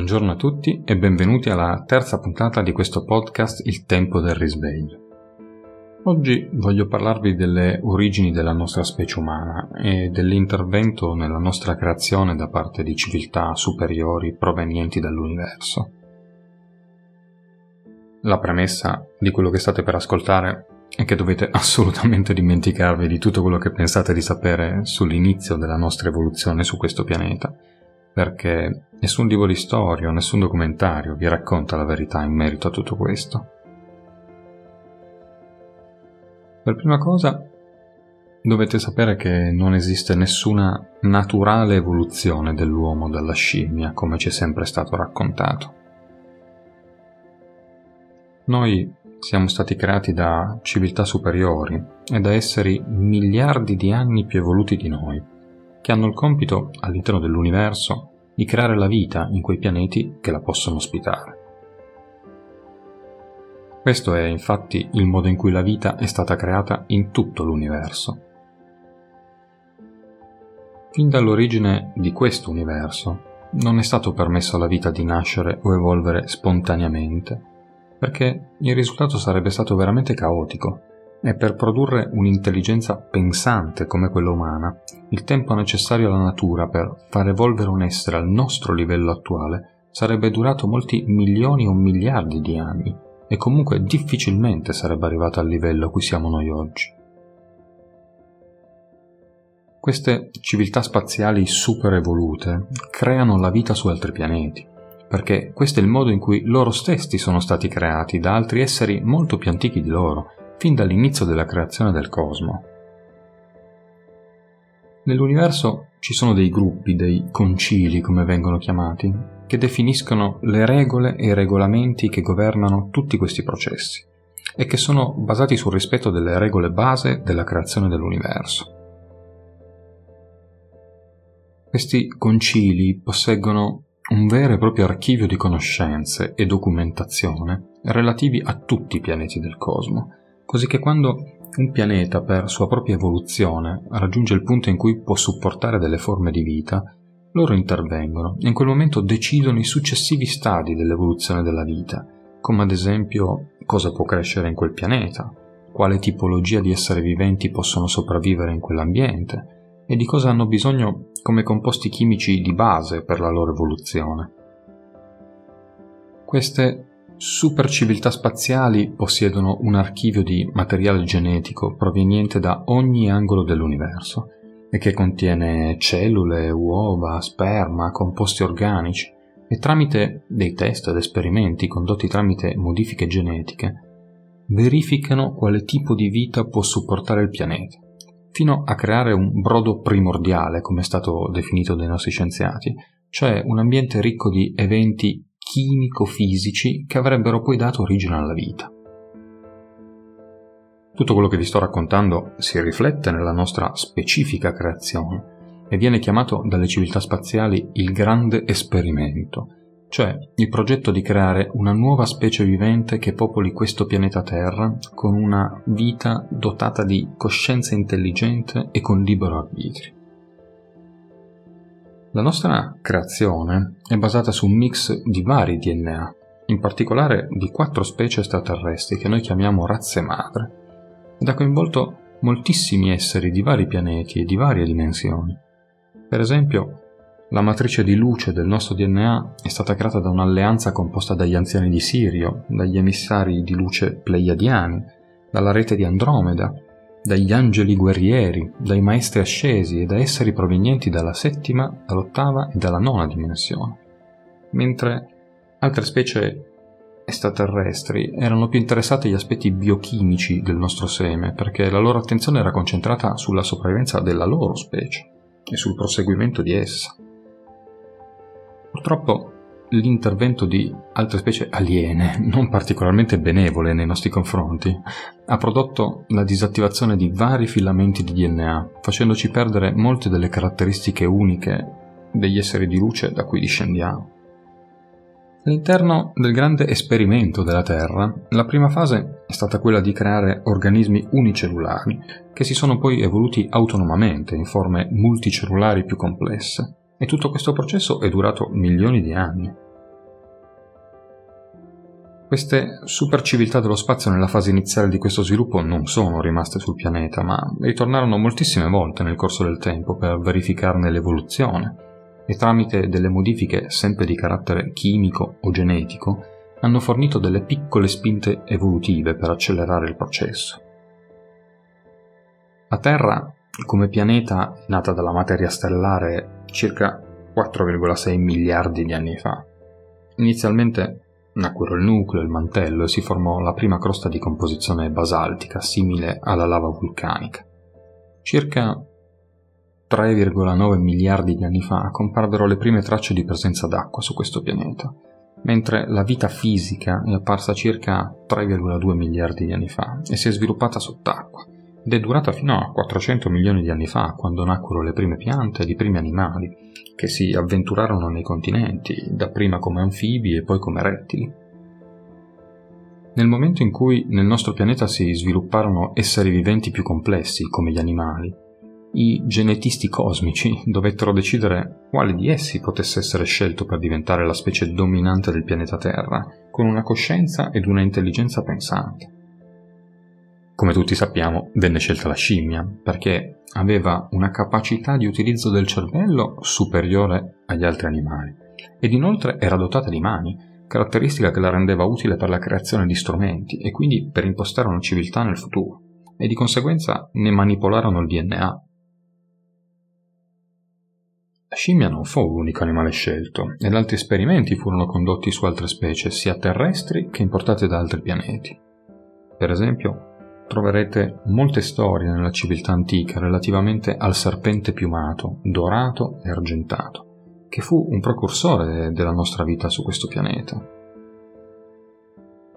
Buongiorno a tutti e benvenuti alla terza puntata di questo podcast Il tempo del risveglio. Oggi voglio parlarvi delle origini della nostra specie umana e dell'intervento nella nostra creazione da parte di civiltà superiori provenienti dall'universo. La premessa di quello che state per ascoltare è che dovete assolutamente dimenticarvi di tutto quello che pensate di sapere sull'inizio della nostra evoluzione su questo pianeta perché nessun libro di storia nessun documentario vi racconta la verità in merito a tutto questo. Per prima cosa dovete sapere che non esiste nessuna naturale evoluzione dell'uomo dalla scimmia come ci è sempre stato raccontato. Noi siamo stati creati da civiltà superiori e da esseri miliardi di anni più evoluti di noi che hanno il compito, all'interno dell'universo, di creare la vita in quei pianeti che la possono ospitare. Questo è infatti il modo in cui la vita è stata creata in tutto l'universo. Fin dall'origine di questo universo non è stato permesso alla vita di nascere o evolvere spontaneamente, perché il risultato sarebbe stato veramente caotico e per produrre un'intelligenza pensante come quella umana, il tempo necessario alla natura per far evolvere un essere al nostro livello attuale sarebbe durato molti milioni o miliardi di anni e comunque difficilmente sarebbe arrivato al livello a cui siamo noi oggi. Queste civiltà spaziali super evolute creano la vita su altri pianeti, perché questo è il modo in cui loro stessi sono stati creati da altri esseri molto più antichi di loro fin dall'inizio della creazione del cosmo. Nell'universo ci sono dei gruppi, dei concili come vengono chiamati, che definiscono le regole e i regolamenti che governano tutti questi processi e che sono basati sul rispetto delle regole base della creazione dell'universo. Questi concili posseggono un vero e proprio archivio di conoscenze e documentazione relativi a tutti i pianeti del cosmo così che quando un pianeta per sua propria evoluzione raggiunge il punto in cui può supportare delle forme di vita, loro intervengono e in quel momento decidono i successivi stadi dell'evoluzione della vita, come ad esempio cosa può crescere in quel pianeta, quale tipologia di esseri viventi possono sopravvivere in quell'ambiente e di cosa hanno bisogno come composti chimici di base per la loro evoluzione. Queste super civiltà spaziali possiedono un archivio di materiale genetico proveniente da ogni angolo dell'universo e che contiene cellule, uova, sperma, composti organici e tramite dei test ed esperimenti condotti tramite modifiche genetiche verificano quale tipo di vita può supportare il pianeta, fino a creare un brodo primordiale, come è stato definito dai nostri scienziati, cioè un ambiente ricco di eventi chimico-fisici che avrebbero poi dato origine alla vita. Tutto quello che vi sto raccontando si riflette nella nostra specifica creazione e viene chiamato dalle civiltà spaziali il grande esperimento, cioè il progetto di creare una nuova specie vivente che popoli questo pianeta Terra con una vita dotata di coscienza intelligente e con libero arbitrio. La nostra creazione è basata su un mix di vari DNA, in particolare di quattro specie extraterrestri che noi chiamiamo razze madre, ed ha coinvolto moltissimi esseri di vari pianeti e di varie dimensioni. Per esempio, la matrice di luce del nostro DNA è stata creata da un'alleanza composta dagli anziani di Sirio, dagli emissari di luce pleiadiani, dalla rete di Andromeda, dagli angeli guerrieri, dai maestri ascesi e da esseri provenienti dalla settima, dall'ottava e dalla nona dimensione, mentre altre specie extraterrestri erano più interessate agli aspetti biochimici del nostro seme perché la loro attenzione era concentrata sulla sopravvivenza della loro specie e sul proseguimento di essa. Purtroppo l'intervento di altre specie aliene, non particolarmente benevole nei nostri confronti, ha prodotto la disattivazione di vari filamenti di DNA, facendoci perdere molte delle caratteristiche uniche degli esseri di luce da cui discendiamo. All'interno del grande esperimento della Terra, la prima fase è stata quella di creare organismi unicellulari, che si sono poi evoluti autonomamente in forme multicellulari più complesse, e tutto questo processo è durato milioni di anni. Queste superciviltà dello spazio nella fase iniziale di questo sviluppo non sono rimaste sul pianeta, ma ritornarono moltissime volte nel corso del tempo per verificarne l'evoluzione e tramite delle modifiche sempre di carattere chimico o genetico hanno fornito delle piccole spinte evolutive per accelerare il processo. La Terra, come pianeta nata dalla materia stellare circa 4,6 miliardi di anni fa, inizialmente Nacquero il nucleo, il mantello e si formò la prima crosta di composizione basaltica simile alla lava vulcanica. Circa 3,9 miliardi di anni fa comparvero le prime tracce di presenza d'acqua su questo pianeta, mentre la vita fisica è apparsa circa 3,2 miliardi di anni fa e si è sviluppata sott'acqua ed è durata fino a 400 milioni di anni fa, quando nacquero le prime piante ed i primi animali, che si avventurarono nei continenti, dapprima come anfibi e poi come rettili. Nel momento in cui nel nostro pianeta si svilupparono esseri viventi più complessi, come gli animali, i genetisti cosmici dovettero decidere quale di essi potesse essere scelto per diventare la specie dominante del pianeta Terra, con una coscienza ed una intelligenza pensante. Come tutti sappiamo, venne scelta la scimmia perché aveva una capacità di utilizzo del cervello superiore agli altri animali ed inoltre era dotata di mani, caratteristica che la rendeva utile per la creazione di strumenti e quindi per impostare una civiltà nel futuro e di conseguenza ne manipolarono il DNA. La scimmia non fu l'unico animale scelto ed altri esperimenti furono condotti su altre specie sia terrestri che importate da altri pianeti. Per esempio, troverete molte storie nella civiltà antica relativamente al serpente piumato, dorato e argentato, che fu un precursore della nostra vita su questo pianeta.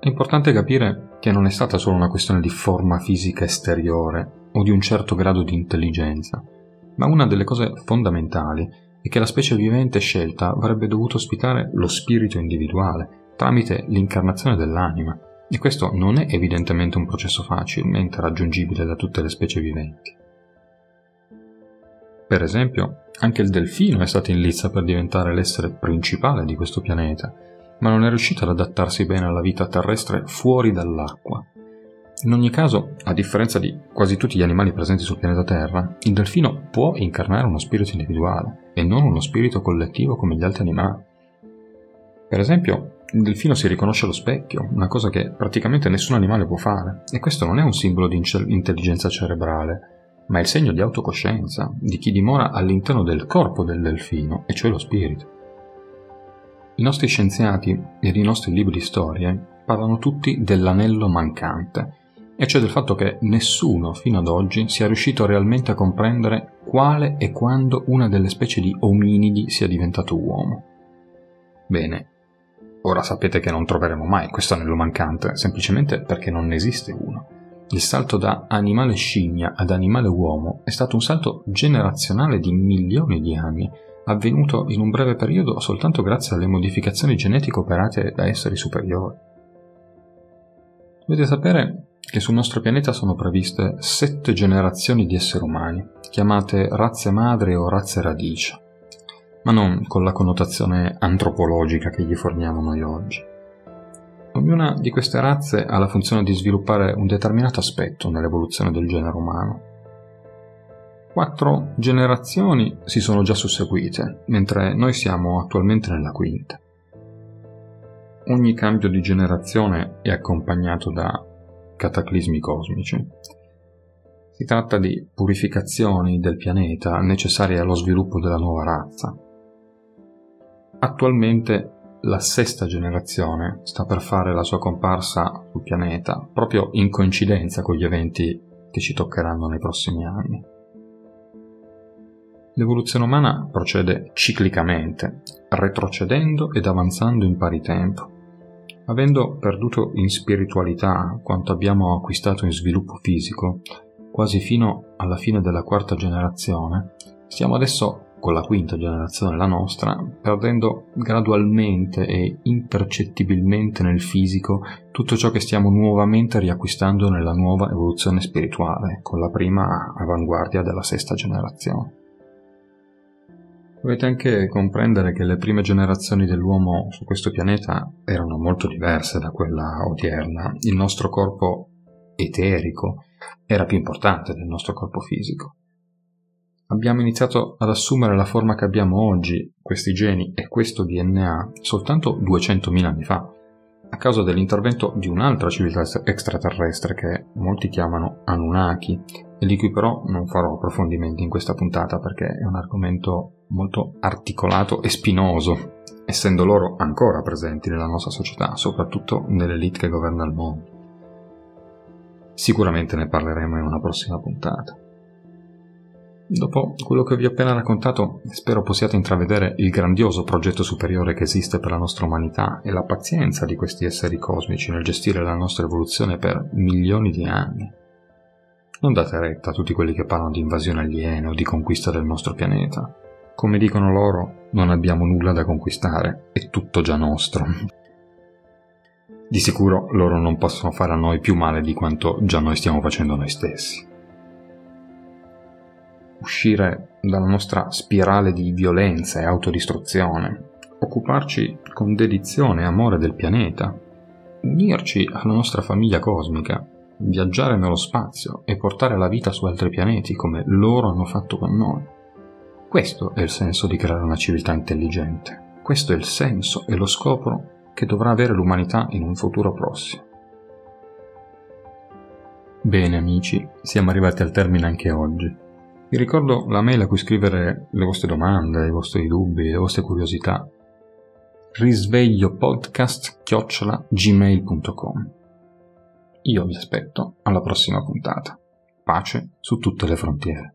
È importante capire che non è stata solo una questione di forma fisica esteriore o di un certo grado di intelligenza, ma una delle cose fondamentali è che la specie vivente scelta avrebbe dovuto ospitare lo spirito individuale tramite l'incarnazione dell'anima, e questo non è evidentemente un processo facilmente raggiungibile da tutte le specie viventi. Per esempio, anche il delfino è stato in lizza per diventare l'essere principale di questo pianeta, ma non è riuscito ad adattarsi bene alla vita terrestre fuori dall'acqua. In ogni caso, a differenza di quasi tutti gli animali presenti sul pianeta Terra, il delfino può incarnare uno spirito individuale e non uno spirito collettivo come gli altri animali. Per esempio, il delfino si riconosce allo specchio, una cosa che praticamente nessun animale può fare, e questo non è un simbolo di intelligenza cerebrale, ma è il segno di autocoscienza, di chi dimora all'interno del corpo del delfino, e cioè lo spirito. I nostri scienziati ed i nostri libri di storie parlano tutti dell'anello mancante, e cioè del fatto che nessuno fino ad oggi sia riuscito realmente a comprendere quale e quando una delle specie di ominidi sia diventato uomo. Bene, Ora sapete che non troveremo mai questo anello mancante, semplicemente perché non ne esiste uno. Il salto da animale scimmia ad animale uomo è stato un salto generazionale di milioni di anni, avvenuto in un breve periodo soltanto grazie alle modificazioni genetiche operate da esseri superiori. Dovete sapere che sul nostro pianeta sono previste sette generazioni di esseri umani, chiamate razze madre o razze radice ma non con la connotazione antropologica che gli forniamo noi oggi. Ognuna di queste razze ha la funzione di sviluppare un determinato aspetto nell'evoluzione del genere umano. Quattro generazioni si sono già susseguite, mentre noi siamo attualmente nella quinta. Ogni cambio di generazione è accompagnato da cataclismi cosmici. Si tratta di purificazioni del pianeta necessarie allo sviluppo della nuova razza, Attualmente la sesta generazione sta per fare la sua comparsa sul pianeta, proprio in coincidenza con gli eventi che ci toccheranno nei prossimi anni. L'evoluzione umana procede ciclicamente, retrocedendo ed avanzando in pari tempo. Avendo perduto in spiritualità quanto abbiamo acquistato in sviluppo fisico, quasi fino alla fine della quarta generazione, stiamo adesso con la quinta generazione, la nostra, perdendo gradualmente e impercettibilmente nel fisico tutto ciò che stiamo nuovamente riacquistando nella nuova evoluzione spirituale, con la prima avanguardia della sesta generazione. Dovete anche comprendere che le prime generazioni dell'uomo su questo pianeta erano molto diverse da quella odierna. Il nostro corpo eterico era più importante del nostro corpo fisico. Abbiamo iniziato ad assumere la forma che abbiamo oggi, questi geni e questo DNA, soltanto 200.000 anni fa, a causa dell'intervento di un'altra civiltà extraterrestre che molti chiamano Anunnaki, e di cui però non farò approfondimenti in questa puntata perché è un argomento molto articolato e spinoso, essendo loro ancora presenti nella nostra società, soprattutto nell'elite che governa il mondo. Sicuramente ne parleremo in una prossima puntata. Dopo quello che vi ho appena raccontato, spero possiate intravedere il grandioso progetto superiore che esiste per la nostra umanità e la pazienza di questi esseri cosmici nel gestire la nostra evoluzione per milioni di anni. Non date retta a tutti quelli che parlano di invasione aliena o di conquista del nostro pianeta. Come dicono loro, non abbiamo nulla da conquistare, è tutto già nostro. Di sicuro loro non possono fare a noi più male di quanto già noi stiamo facendo noi stessi uscire dalla nostra spirale di violenza e autodistruzione, occuparci con dedizione e amore del pianeta, unirci alla nostra famiglia cosmica, viaggiare nello spazio e portare la vita su altri pianeti come loro hanno fatto con noi. Questo è il senso di creare una civiltà intelligente. Questo è il senso e lo scopo che dovrà avere l'umanità in un futuro prossimo. Bene amici, siamo arrivati al termine anche oggi. Vi ricordo la mail a cui scrivere le vostre domande, i vostri dubbi, le vostre curiosità. risvegliopodcast-gmail.com Io vi aspetto alla prossima puntata. Pace su tutte le frontiere.